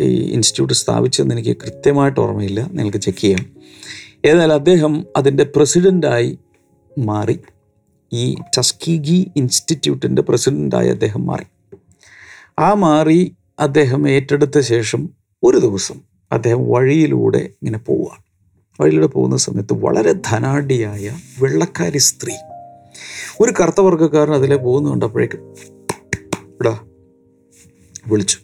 ഈ ഇൻസ്റ്റിറ്റ്യൂട്ട് സ്ഥാപിച്ചതെന്ന് എനിക്ക് കൃത്യമായിട്ട് ഓർമ്മയില്ല. നിങ്ങൾക്ക് ചെക്ക് ചെയ്യാം. ഏതായാലും അദ്ദേഹം അതിന്റെ പ്രസിഡന്റായി മാറി. ഈ ടസ്കിഗി ഇൻസ്റ്റിറ്റ്യൂട്ടിന്റെ പ്രസിഡന്റായി അദ്ദേഹം മാറി. ആ മാറി അദ്ദേഹം ഏറ്റെടുത്ത ശേഷം ഒരു ദിവസം അദ്ദേഹം വഴിയിലൂടെ ഇങ്ങനെ പോവുകയാണ്. വഴിയിലൂടെ പോകുന്ന സമയത്ത് വളരെ ധനാഢ്യയായ വെള്ളക്കാരി സ്ത്രീ. ഒരു കറുത്ത വർഗക്കാരൻ അതിലെ പോകുന്നു കണ്ടപ്പോഴേക്കും ഇടാ വിളിച്ചു.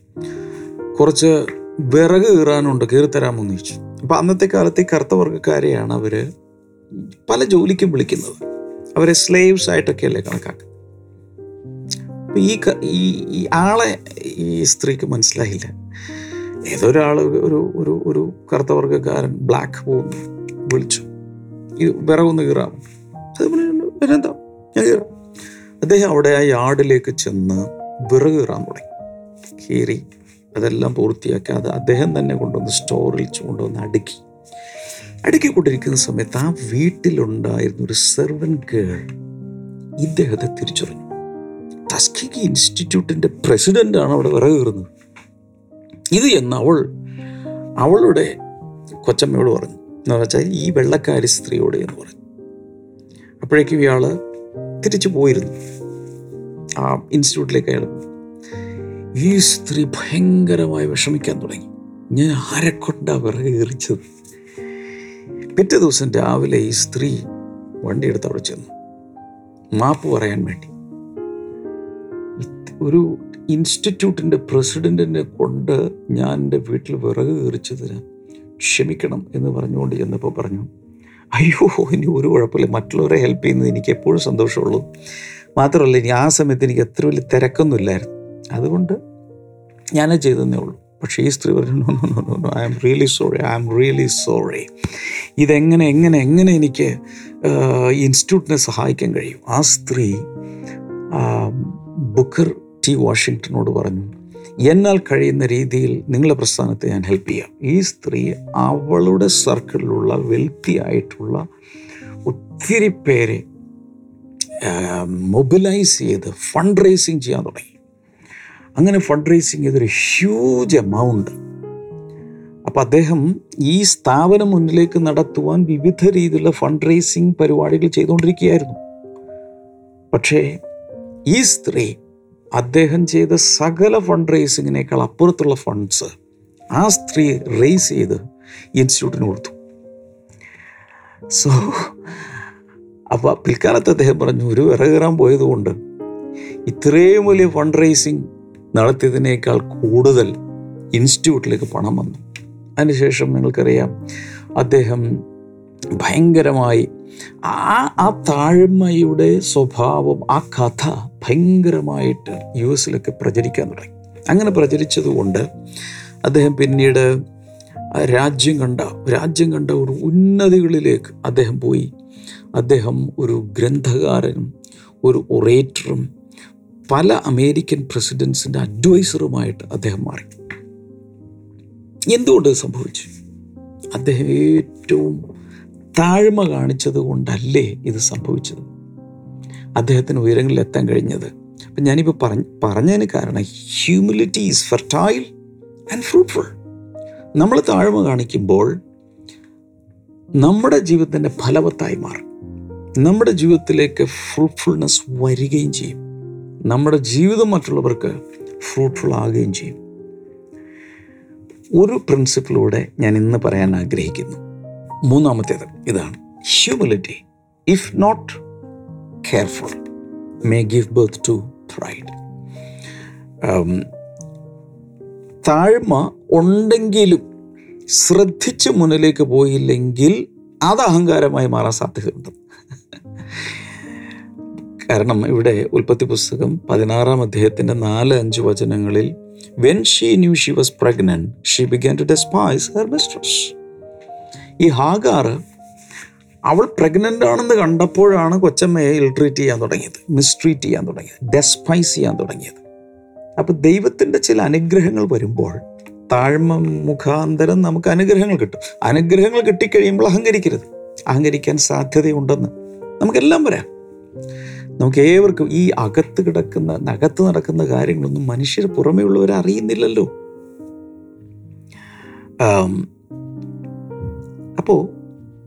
കുറച്ച് വിറക് കീറാനുണ്ട് കീറിത്തരാമെന്ന് ചോദിച്ചു. അപ്പം അന്നത്തെ കാലത്ത് ഈ കറുത്ത വർഗക്കാരെയാണ് അവർ പല ജോലിക്കും വിളിക്കുന്നത്. അവരെ സ്ലേവ്സ് ആയിട്ടൊക്കെയല്ലേ കണക്കാക്കുക അപ്പം ഈ ഈ ആളെ ഈ സ്ത്രീക്ക് മനസ്സിലായില്ല. ഏതോ ഒരാൾ ഒരു ഒരു ഒരു കറുത്ത വർഗക്കാരൻ ബ്ലാക്ക് പോകുന്നു വിളിച്ചു ഈ വിറകൊന്ന് കീറാം. അതുപോലെ ഞാൻ കീറാം. അദ്ദേഹം അവിടെ ആ യാർഡിലേക്ക് ചെന്ന് വിറക് കീറാൻ തുടങ്ങി. കീറി അതെല്ലാം പൂർത്തിയാക്കി അത് അദ്ദേഹം തന്നെ കൊണ്ടുവന്ന് സ്റ്റോറിൽ കൊണ്ടുവന്ന് അടുക്കി. അടുക്കിക്കൊണ്ടിരിക്കുന്ന സമയത്ത് ആ വീട്ടിലുണ്ടായിരുന്ന ഒരു സെർവൻ ഗേൾ ഇദ്ദേഹത്തെ തിരിച്ചറിഞ്ഞു. ടസ്കിക്ക് ഇൻസ്റ്റിറ്റ്യൂട്ടിന്റെ പ്രസിഡന്റാണ് അവിടെ വിറക് കയറുന്നത് ഇത് എന്ന് അവൾ അവളുടെ കൊച്ചമ്മയോട് പറഞ്ഞു. എന്ന് വെച്ചാൽ ഈ വെള്ളക്കാരി സ്ത്രീയോട് എന്ന് പറഞ്ഞു. അപ്പോഴേക്കും ഇയാൾ തിരിച്ചു പോയിരുന്നു. ആ ഇൻസ്റ്റിറ്റ്യൂട്ടിലേക്ക് അയാൾ. ഈ സ്ത്രീ ഭയങ്കരമായി വിഷമിക്കാൻ തുടങ്ങി. ഞാൻ ആരെ കൊണ്ടാ വിറക് എറിച്ചത്. പിറ്റേ ദിവസം രാവിലെ ഈ സ്ത്രീ വണ്ടിയെടുത്ത് അവിടെ ചെന്നു. മാപ്പ് പറയാൻ വേണ്ടി. ഒരു ഇൻസ്റ്റിറ്റ്യൂട്ടിന്റെ പ്രസിഡന്റിനെ കൊണ്ട് ഞാൻ എന്റെ വീട്ടിൽ വിറക് എറിച്ചതിന് ക്ഷമിക്കണം എന്ന് പറഞ്ഞുകൊണ്ട് ചെന്നപ്പോൾ പറഞ്ഞു അയ്യോ ഇനി ഒരു കുഴപ്പമില്ല. മറ്റുള്ളവരെ ഹെൽപ്പ് ചെയ്യുന്നത് എനിക്ക് എപ്പോഴും സന്തോഷമുള്ളൂ. മാത്രമല്ല ഇനി ആ സമയത്ത് എനിക്ക് വലിയ തിരക്കൊന്നുമില്ലായിരുന്നു അതുകൊണ്ട് ഞാനത് ചെയ്തതന്നേ ഉള്ളൂ. പക്ഷേ ഈ സ്ത്രീ പറഞ്ഞു I am really sorry I am really sorry ഇതെങ്ങനെ എങ്ങനെ എങ്ങനെ എനിക്ക് ഇൻസ്റ്റിറ്റ്യൂട്ടിനെ സഹായിക്കാൻ കഴിയും? ആ സ്ത്രീ ബുക്കർ ടി വാഷിങ്ടണോട് പറഞ്ഞു എന്നാൽ കഴിയുന്ന രീതിയിൽ നിങ്ങളുടെ പ്രസ്ഥാനത്തെ ഞാൻ ഹെൽപ്പ് ചെയ്യാം. ഈ സ്ത്രീ അവളുടെ സർക്കിളിലുള്ള വെൽത്തി ആയിട്ടുള്ള ഒത്തിരി പേരെ മൊബിലൈസ് ചെയ്ത് ഫണ്ട് റേസിങ് ചെയ്യാൻ തുടങ്ങി. അങ്ങനെ ഫണ്ട് റേസിങ് ചെയ്തൊരു ഹ്യൂജ് എമൗണ്ട് അപ്പം അദ്ദേഹം ഈ സ്ഥാപനം മുന്നിലേക്ക് നടത്തുവാൻ വിവിധ രീതിയിലുള്ള ഫണ്ട് റേസിങ് പരിപാടികൾ ചെയ്തുകൊണ്ടിരിക്കുകയായിരുന്നു. പക്ഷേ ഈ സ്ത്രീ അദ്ദേഹം ചെയ്ത സകല ഫണ്ട് റേസിങ്ങിനേക്കാൾ അപ്പുറത്തുള്ള ഫണ്ട്സ് ആ സ്ത്രീ റേസ് ചെയ്ത് ഇൻസ്റ്റിറ്റ്യൂട്ടിന് കൊടുത്തു. സോ അപ്പോൾ പിൽക്കാലത്ത് അദ്ദേഹം പറഞ്ഞു ഒരു വിറകേറാൻ പോയതുകൊണ്ട് ഇത്രയും വലിയ ഫണ്ട് റേസിങ് നടത്തിയതിനേക്കാൾ കൂടുതൽ ഇൻസ്റ്റിറ്റ്യൂട്ടിലേക്ക് പണം വന്നു. അതിനുശേഷം നിങ്ങൾക്കറിയാം അദ്ദേഹം ഭയങ്കരമായി ആ ആ താഴ്മയുടെ സ്വഭാവം ആ കഥ ഭയങ്കരമായിട്ട് യു എസിലൊക്കെ പ്രചരിക്കാൻ തുടങ്ങി. അങ്ങനെ പ്രചരിച്ചതുകൊണ്ട് അദ്ദേഹം പിന്നീട് രാജ്യം കണ്ട രാജ്യം കണ്ട ഒരു ഉന്നതികളിലേക്ക് അദ്ദേഹം പോയി. അദ്ദേഹം ഒരു ഗ്രന്ഥകാരനും ഒരു ഒറേറ്ററും പല അമേരിക്കൻ പ്രസിഡൻസിന്റെ അഡ്വൈസറുമായിട്ട് അദ്ദേഹം മാറി. എന്തുകൊണ്ട് സംഭവിച്ചു? അദ്ദേഹം ഏറ്റവും താഴ്മ കാണിച്ചത് കൊണ്ടല്ലേ ഇത് സംഭവിച്ചത്? അദ്ദേഹത്തിന് ഉയരങ്ങളിൽ എത്താൻ കഴിഞ്ഞത്. അപ്പം ഞാനിപ്പോൾ പറഞ്ഞ പറഞ്ഞതിന് കാരണം humility is fertile and fruitful നമ്മൾ താഴ്മ കാണിക്കുമ്പോൾ നമ്മുടെ ജീവിതത്തിന്റെ ഫലവത്തായി മാറും. നമ്മുടെ ജീവിതത്തിലേക്ക് ഫ്രൂട്ട്ഫുൾനെസ് വരികയും ചെയ്യും. നമ്മുടെ ജീവിതം മറ്റുള്ളവർക്ക് ഫ്രൂട്ട്ഫുൾ ആകുകയും ചെയ്യും. ഒരു പ്രിൻസിപ്പിലൂടെ ഞാൻ ഇന്ന് പറയാൻ ആഗ്രഹിക്കുന്നു. മൂന്നാമത്തേത് ഇതാണ്. Humility if not careful may give birth to pride താഴ്മ ഉണ്ടെങ്കിലും ശ്രദ്ധിച്ച് മുന്നിലേക്ക് പോയില്ലെങ്കിൽ അത് അഹങ്കാരമായി മാറാൻ സാധ്യതയുണ്ട്. കാരണം ഇവിടെ ഉൽപ്പത്തി പുസ്തകം പതിനാറാം അധ്യായത്തിന്റെ നാല് അഞ്ച് വചനങ്ങളിൽ when she knew she was pregnant she began to despise her mistress ഈ ഹാഗാർ അവൾ പ്രഗ്നന്റ് ആണെന്ന് കണ്ടപ്പോഴാണ് കൊച്ചമ്മയെ ഇൽട്രീറ്റ് ചെയ്യാൻ തുടങ്ങിയത് മിസ്ട്രീറ്റ് ചെയ്യാൻ തുടങ്ങിയത് ഡെസ്പൈസ് ചെയ്യാൻ തുടങ്ങിയത്. അപ്പോൾ ദൈവത്തിന്റെ ചില അനുഗ്രഹങ്ങൾ വരുമ്പോൾ താഴ്മ മുഖാന്തരം നമുക്ക് അനുഗ്രഹങ്ങൾ കിട്ടും. അനുഗ്രഹങ്ങൾ കിട്ടിക്കഴിയുമ്പോൾ അഹങ്കരിക്കരുത്. അഹങ്കരിക്കാൻ സാധ്യതയുണ്ടെന്ന് നമുക്കെല്ലാം വരാം നമുക്ക് ഏവർക്കും ഈ അകത്ത് കിടക്കുന്ന അകത്ത് നടക്കുന്ന കാര്യങ്ങളൊന്നും മനുഷ്യർ പുറമേ ഉള്ളവർ അറിയുന്നില്ലല്ലോ അപ്പോൾ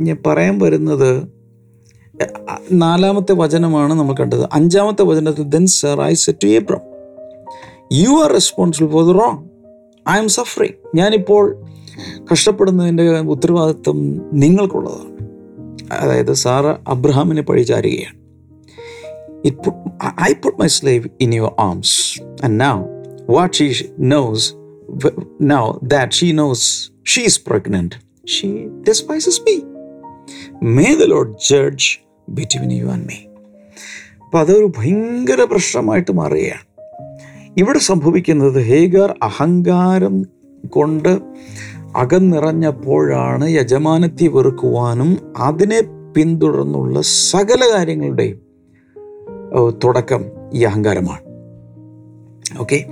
ഞാൻ പറയാൻ വരുന്നത് നാലാമത്തെ വചനമാണ് നമ്മൾ കണ്ടത്. അഞ്ചാമത്തെ വചനത്തിൽ then Sarai said to Abram you are responsible for the wrong I am suffering ഞാനിപ്പോൾ കഷ്ടപ്പെടുന്നതിന്റെ ഉത്തരവാദിത്വം നിങ്ങൾക്കുള്ളതാണ്. അതായത് സാറ അബ്രഹാമിനെ പഴിചാരുകയാണ്. It put, I put my slave in your arms, and now what she knows, now that she knows she is pregnant, she despises me. May the Lord judge between you and me. അപ്പോൾ അതൊരു ഭയങ്കര പ്രശ്നമായിട്ട് മാറുകയാണ് ഇവിടെ സംഭവിക്കുന്നത് ഹേഗർ അഹങ്കാരം കൊണ്ട് അകന്നിറഞ്ഞപ്പോഴാണ് യജമാനത്തെ വെറുക്കുവാനും അതിനെ പിന്തുടർന്നുള്ള സകല കാര്യങ്ങളുടെയും തുടക്കം ഈ അഹങ്കാരമാണ്. Okay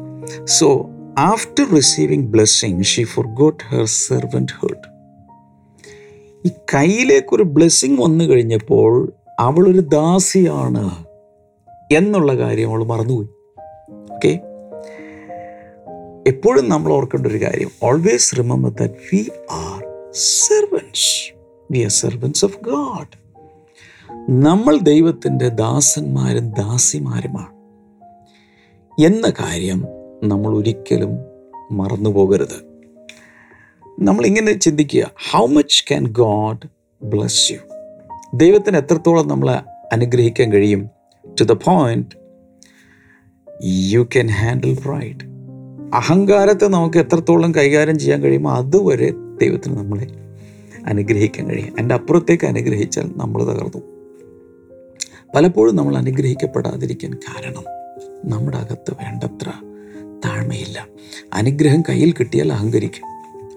so after receiving blessing she forgot her heart ഈ കയ്യിലേക്കൊരു ബ്ലെസ്സിങ് വന്നു കഴിഞ്ഞപ്പോൾ അവളൊരു ദാസിയാണ് എന്നുള്ള കാര്യം അവൾ മറന്നുപോയി. ഓക്കെ എപ്പോഴും നമ്മൾ ഓർക്കേണ്ട ഒരു കാര്യം. Always remember that we are servants we are servants of God നമ്മൾ ദൈവത്തിന്റെ ദാസന്മാരും ദാസിമാരുമാണ്. എന്ന കാര്യം നമ്മൾ ഒരിക്കലും മറന്നു പോകരുത്. നമ്മൾ ഇങ്ങനെ ചിന്തിക്കുക how much can God bless you ദൈവത്തിന് എത്രത്തോളം നമ്മളെ അനുഗ്രഹിക്കാൻ കഴിയും? To the point you can handle pride അഹങ്കാരത്തെ നമുക്ക് എത്രത്തോളം കൈകാര്യം ചെയ്യാൻ കഴിയുമോ അതുവരെ ദൈവത്തിന് നമ്മളെ അനുഗ്രഹിക്കാൻ കഴിയും. എന്റെ അപ്പുറത്തേക്ക് അനുഗ്രഹിച്ചാൽ നമ്മൾ തകർന്നു പലപ്പോഴും നമ്മൾ അനുഗ്രഹിക്കപ്പെടാതിരിക്കാൻ കാരണം നമ്മുടെ അകത്ത് വേണ്ടത്ര താഴ്മയില്ല. അനുഗ്രഹം കയ്യിൽ കിട്ടിയാൽ അഹങ്കരിക്കും.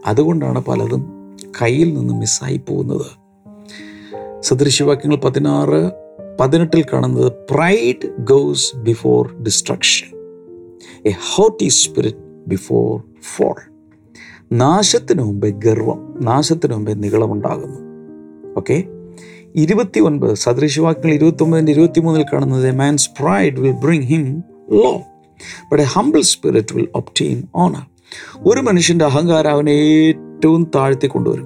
അതുകൊണ്ടാണ് പലതും കയ്യിൽ നിന്ന് മിസ്സായി പോകുന്നത്. സദൃശ്യവാക്യങ്ങൾ പതിനാറ് പതിനെട്ടിൽ കാണുന്നത് pride goes before destruction a haughty spirit before fall നാശത്തിനു മുമ്പേ ഗർവം നാശത്തിനു മുമ്പേ നികളമുണ്ടാകുന്നു ഓക്കെ ഇരുപത്തി ഒൻപത് സദൃശവാക്യങ്ങൾ ഇരുപത്തി ഒമ്പതിന്റെ ഇരുപത്തി മൂന്നിൽ കാണുന്നത് man's pride will bring him low but a humble spirit will obtain honour ഒരു മനുഷ്യന്റെ അഹങ്കാരം അവനെ ഏറ്റവും താഴ്ത്തി കൊണ്ടുവരും.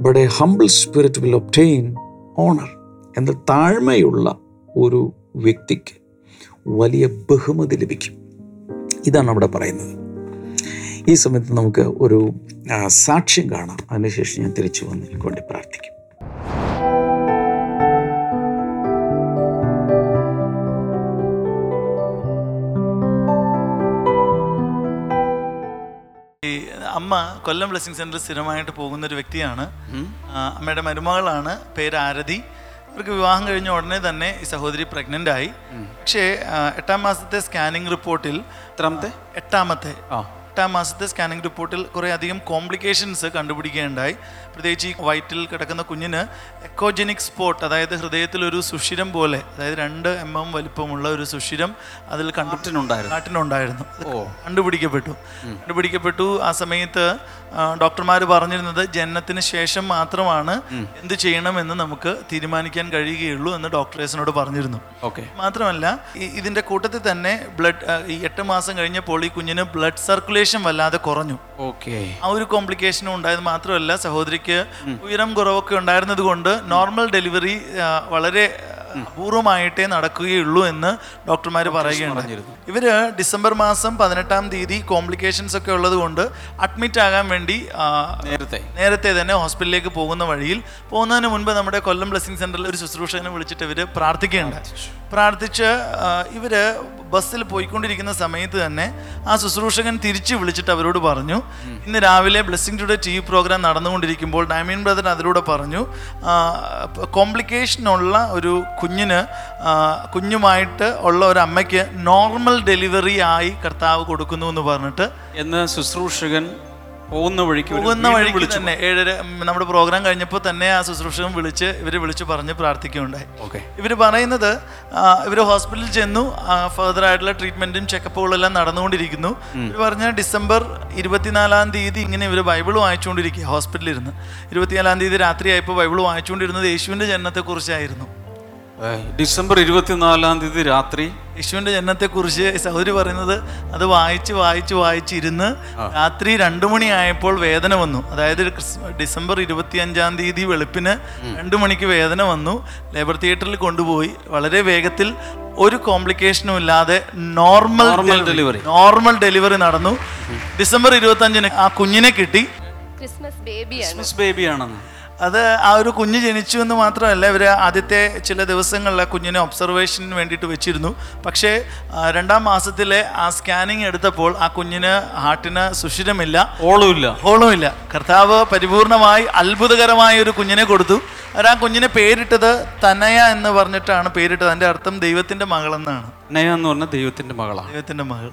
But a humble spirit will obtain honour എന്ന താഴ്മയുള്ള ഒരു വ്യക്തിക്ക് വലിയ ബഹുമതി ലഭിക്കും. ഇതാണ് അവിടെ പറയുന്നത്. ഈ സമയത്ത് നമുക്ക് ഒരു സാക്ഷ്യം കാണാം. അതിനുശേഷം ഞാൻ തിരിച്ചു വന്ന് എനിക്ക് വേണ്ടി പ്രാർത്ഥിക്കും. അമ്മ കൊല്ലം ബ്ലെസ്സിങ് സെന്ററിൽ സ്ഥിരമായിട്ട് പോകുന്ന ഒരു വ്യക്തിയാണ് അമ്മയുടെ മരുമകളാണ്. പേര് ആരതി. അവർക്ക് വിവാഹം കഴിഞ്ഞ ഉടനെ തന്നെ ഈ സഹോദരി പ്രഗ്നന്റ് ആയി. പക്ഷേ എട്ടാം മാസത്തെ സ്കാനിങ് റിപ്പോർട്ടിൽ എത്രാമത്തെ? എട്ടാമത്തെ. എട്ടാം മാസത്തെ സ്കാനിങ് റിപ്പോർട്ടിൽ കുറേ അധികം കോംപ്ലിക്കേഷൻസ് കണ്ടുപിടിക്കുകയുണ്ടായി. പ്രത്യേകിച്ച് ഈ വയറ്റിൽ കിടക്കുന്ന കുഞ്ഞിന് എക്കോജനിക് സ്പോട്ട് അതായത് ഹൃദയത്തിൽ ഒരു സുഷിരം പോലെ അതായത് രണ്ട് എം എം വലിപ്പമുള്ള ഒരു സുഷിരം അതിൽ കണ്ടിട്ടുണ്ടായിരുന്നു നാട്ടിനുണ്ടായിരുന്നു. കണ്ടുപിടിക്കപ്പെട്ടു. കണ്ടുപിടിക്കപ്പെട്ടു. ആ സമയത്ത് ഡോക്ടർമാർ പറഞ്ഞിരുന്നത് ജനനത്തിന് ശേഷം മാത്രമാണ് എന്ത് ചെയ്യണമെന്ന് നമുക്ക് തീരുമാനിക്കാൻ കഴിയുകയുള്ളൂ എന്ന് ഡോക്ടേഴ്സിനോട് പറഞ്ഞിരുന്നു. ഓക്കെ. മാത്രമല്ല ഇതിന്റെ കൂട്ടത്തിൽ തന്നെ ബ്ലഡ് ഈ എട്ട് മാസം കഴിഞ്ഞപ്പോൾ ഈ കുഞ്ഞിന് ബ്ലഡ് സർക്കുലേഷൻ വല്ലാതെ കുറഞ്ഞു. ഓക്കെ. ആ ഒരു കോംപ്ലിക്കേഷനും ഉണ്ടായത് മാത്രമല്ല സഹോദരിക്ക് ഉയരം കുറവൊക്കെ ഉണ്ടായിരുന്നത് കൊണ്ട് നോർമൽ ഡെലിവറി വളരെ അപൂർവമായിട്ടേ നടക്കുകയുള്ളൂ എന്ന് ഡോക്ടർമാർ പറയുകയാണ് ഇവർ ഇവർ ഡിസംബർ മാസം പതിനെട്ടാം തീയതി കോംപ്ലിക്കേഷൻസ് ഒക്കെ ഉള്ളത് കൊണ്ട് അഡ്മിറ്റ് ആകാൻ വേണ്ടി നേരത്തെ. നേരത്തെ തന്നെ ഹോസ്പിറ്റലിലേക്ക് പോകുന്ന വഴിയിൽ പോകുന്നതിന് മുൻപ് നമ്മുടെ കൊല്ലം ബ്ലെസ്സിങ് സെന്ററിൽ ഒരു ശുശ്രൂഷകനെ വിളിച്ചിട്ട് ഇവർ പ്രാർത്ഥിക്കുകയുണ്ടായി പ്രാർത്ഥിച്ച്. ഇവർ ഇവർ ബസ്സിൽ പോയിക്കൊണ്ടിരിക്കുന്ന സമയത്ത് തന്നെ ആ ശുശ്രൂഷകൻ തിരിച്ച് വിളിച്ചിട്ട് അവരോട് പറഞ്ഞു ഇന്ന് രാവിലെ blessing today T V program നടന്നുകൊണ്ടിരിക്കുമ്പോൾ ഡയമീൻ ബ്രദർ അതിലൂടെ പറഞ്ഞു കോംപ്ലിക്കേഷനുള്ള ഒരു കുഞ്ഞിന് കുഞ്ഞുമായിട്ട് ഉള്ള ഒരു അമ്മയ്ക്ക് നോർമൽ ഡെലിവറി ആയി കർത്താവ് കൊടുക്കുന്നു എന്ന് പറഞ്ഞിട്ട് എന്ന് ശുശ്രൂഷകൻ പോകുന്ന വഴിക്ക് പോകുന്ന വഴിക്ക് തന്നെ ഏഴര നമ്മുടെ പ്രോഗ്രാം കഴിഞ്ഞപ്പോൾ തന്നെ ആ ശുശ്രൂഷകൻ വിളിച്ച് ഇവർ വിളിച്ച് പറഞ്ഞ് പ്രാർത്ഥിക്കുകയുണ്ടായി. ഓക്കെ. ഇവർ പറയുന്നത് ഇവർ ഹോസ്പിറ്റലിൽ ചെന്നു ഫർദർ ആയിട്ടുള്ള ട്രീറ്റ്മെന്റും ചെക്കപ്പുകളും എല്ലാം നടന്നുകൊണ്ടിരിക്കുന്നു ഇവർ പറഞ്ഞ ഡിസംബർ ഇരുപത്തിനാലാം തീയതി ഇങ്ങനെ ഇവർ ബൈബിൾ വായിച്ചുകൊണ്ടിരിക്കുക ഹോസ്പിറ്റലിൽ ഇരുന്ന്. ഇരുപത്തിനാലാം തീയതി രാത്രിയായപ്പോൾ ബൈബിൾ വായിച്ചുകൊണ്ടിരുന്നത് യേശുവിന്റെ ജനനത്തെക്കുറിച്ചായിരുന്നു. ഡിസംബർ ഇരുപത്തിനാലാം തീയതി രാത്രി. യേശുവിന്റെ ജനനത്തെക്കുറിച്ച് സഹോദരി പറയുന്നത് അത് വായിച്ച് വായിച്ച് വായിച്ചിരുന്ന് രാത്രി രണ്ടു മണിയായപ്പോൾ വേദന വന്നു. അതായത് ഡിസംബർ ഡിസംബർ ഇരുപത്തിയഞ്ചാം തീയതി വെളുപ്പിന് രണ്ടു മണിക്ക് വേദന വന്നു. ലേബർ തിയേറ്ററിൽ കൊണ്ടുപോയി. വളരെ വേഗത്തിൽ ഒരു കോംപ്ലിക്കേഷനും ഇല്ലാതെ നോർമൽ ഡെലിവറി നോർമൽ ഡെലിവറി നടന്നു. ഡിസംബർ ഇരുപത്തി അഞ്ചിന് ആ കുഞ്ഞിനെ കിട്ടി. ക്രിസ്മസ് ബേബിയാണ്. ക്രിസ്മസ് ബേബിയാണെന്ന്. അത് ആ ഒരു കുഞ്ഞ് ജനിച്ചു എന്ന് മാത്രമല്ല ഇവർ ആദ്യത്തെ ചില ദിവസങ്ങളിൽ ആ കുഞ്ഞിനെ ഒബ്സർവേഷന് വേണ്ടിയിട്ട് വെച്ചിരുന്നു. പക്ഷേ രണ്ടാം മാസത്തിലെ ആ സ്കാനിങ് എടുത്തപ്പോൾ ആ കുഞ്ഞിന് ഹാർട്ടിന് സുഷിരമില്ല. ഓളുമില്ല ഓളുമില്ല കർത്താവ് പരിപൂർണമായി അത്ഭുതകരമായ ഒരു കുഞ്ഞിനെ കൊടുത്തു. അവർ ആ കുഞ്ഞിനെ പേരിട്ടത് തനയ എന്ന് പറഞ്ഞിട്ടാണ് പേരിട്ടത്. അതിന്റെ അർത്ഥം ദൈവത്തിന്റെ മകളെന്നാണ്. നയ എന്ന് പറഞ്ഞ ദൈവത്തിന്റെ മകളാണ്. ദൈവത്തിന്റെ മകൾ.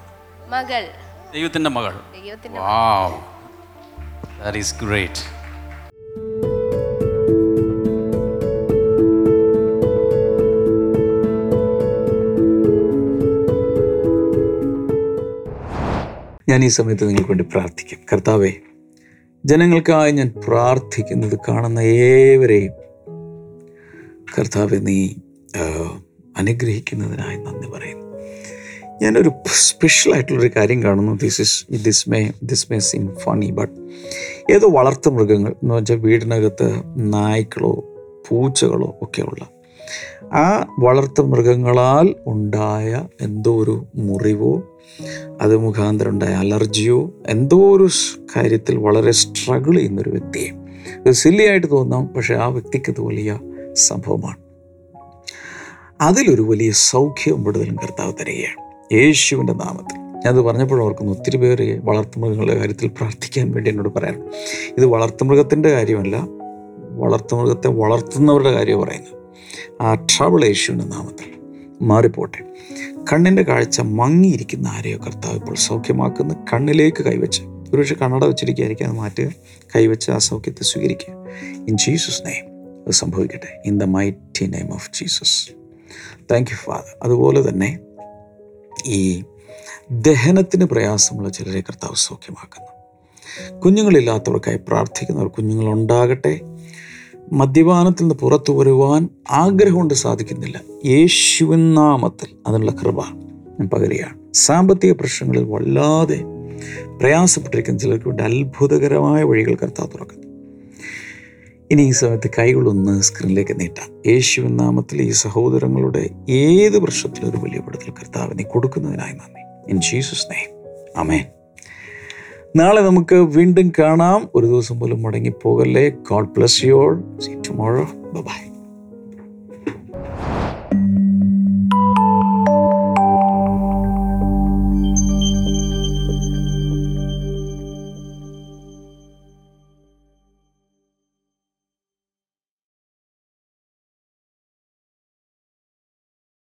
മകൾ. ദൈവത്തിന്റെ മകൾ. ദൈവത്തിന്റെ വാവ് ദാറ്റ് ഈസ് ഗ്രേറ്റ് ഞാൻ ഈ സമയത്ത് നിങ്ങൾക്ക് വേണ്ടി പ്രാർത്ഥിക്കും. കർത്താവേ ജനങ്ങൾക്കായി ഞാൻ പ്രാർത്ഥിക്കുന്നത് കാണുന്ന ഏവരെയും കർത്താവെ നീ അനുഗ്രഹിക്കുന്നതിനായി നന്ദി പറയുന്നു. ഞാനൊരു സ്പെഷ്യൽ ആയിട്ടുള്ളൊരു കാര്യം കാണുന്നു. This is this may this may seem funny but ഏതോ വളർത്തു മൃഗങ്ങൾ എന്ന് വെച്ചാൽ വീടിനകത്ത് നായ്ക്കളോ പൂച്ചകളോ ഒക്കെയുള്ള ആ വളർത്തു മൃഗങ്ങളാൽ ഉണ്ടായ എന്തോ ഒരു മുറിവോ അത് മുഖാന്തരം ഉണ്ടായ അലർജിയോ എന്തോ ഒരു കാര്യത്തിൽ വളരെ സ്ട്രഗിൾ ചെയ്യുന്നൊരു വ്യക്തിയെ. ഇത് സില്ലിയായിട്ട് തോന്നാം പക്ഷെ ആ വ്യക്തിക്ക് അത് വലിയ സംഭവമാണ്. അതിലൊരു വലിയ സൗഖ്യവും വിടുതലും കർത്താവ് തരികയാണ്. യേശുവിന്റെ നാമത്തിൽ. ഞാനത് പറഞ്ഞപ്പോൾ ഓർക്കുന്നു ഒത്തിരി പേര് വളർത്തുമൃഗങ്ങളുടെ കാര്യത്തിൽ പ്രാർത്ഥിക്കാൻ വേണ്ടി എന്നോട് പറയാൻ ഇത് വളർത്തുമൃഗത്തിന്റെ കാര്യമല്ല വളർത്തുമൃഗത്തെ വളർത്തുന്നവരുടെ കാര്യം പറയുന്നത്. ആ ട്രബിൾ യേശുവിന്റെ നാമത്തിൽ മാറിപ്പോട്ടെ. കണ്ണിന്റെ കാഴ്ച മങ്ങിയിരിക്കുന്ന ആരെയോ കർത്താവ് ഇപ്പോൾ സൗഖ്യമാക്കുന്ന. കണ്ണിലേക്ക് കൈവച്ച് ഒരുപക്ഷെ കണ്ണട വെച്ചിരിക്കുകയായിരിക്കും അത് മാറ്റുക. കൈവച്ച് ആ സൗഖ്യത്തെ സ്വീകരിക്കുക. ഇൻ ജീസസ് നെയ്മ് അത് സംഭവിക്കട്ടെ. In the mighty name of Jesus thank you Father അതുപോലെ തന്നെ ഈ ദഹനത്തിന് പ്രയാസമുള്ള ചിലരെ കർത്താവ് സൗഖ്യമാക്കുന്നു. കുഞ്ഞുങ്ങളില്ലാത്തവർക്കായി പ്രാർത്ഥിക്കുന്നവർ കുഞ്ഞുങ്ങളുണ്ടാകട്ടെ. മദ്യപാനത്തിൽ നിന്ന് പുറത്തു വരുവാൻ ആഗ്രഹം കൊണ്ട് സാധിക്കുന്നില്ല. യേശുവിൻ നാമത്തിൽ അതിനുള്ള കൃപ ഞാൻ പകരുകയാണ്. സാമ്പത്തിക പ്രശ്നങ്ങളിൽ വല്ലാതെ പ്രയാസപ്പെട്ടിരിക്കുന്ന ചിലർക്ക് വേണ്ടി അത്ഭുതകരമായ വഴികൾ കർത്താവ് തുറക്കുന്നു. ഇനി ഈ സമയത്ത് കൈകളൊന്ന് സ്ക്രീനിലേക്ക് നീട്ടാം. യേശുവിൻ നാമത്തിൽ ഈ സഹോദരങ്ങളുടെ ഏത് പ്രശ്നത്തിലും ഒരു വലിയ പെടുത്തൽ കർത്താവ് നീ കൊടുക്കുന്നതിനായി നന്ദി. ഇൻ ജീസസ് നെയ്മ് അമേൻ നാളെ നമുക്ക് വീണ്ടും കാണാം. ഒരു ദിവസം പോലും മുടങ്ങി പോകല്ലേ God bless you all see tomorrow bye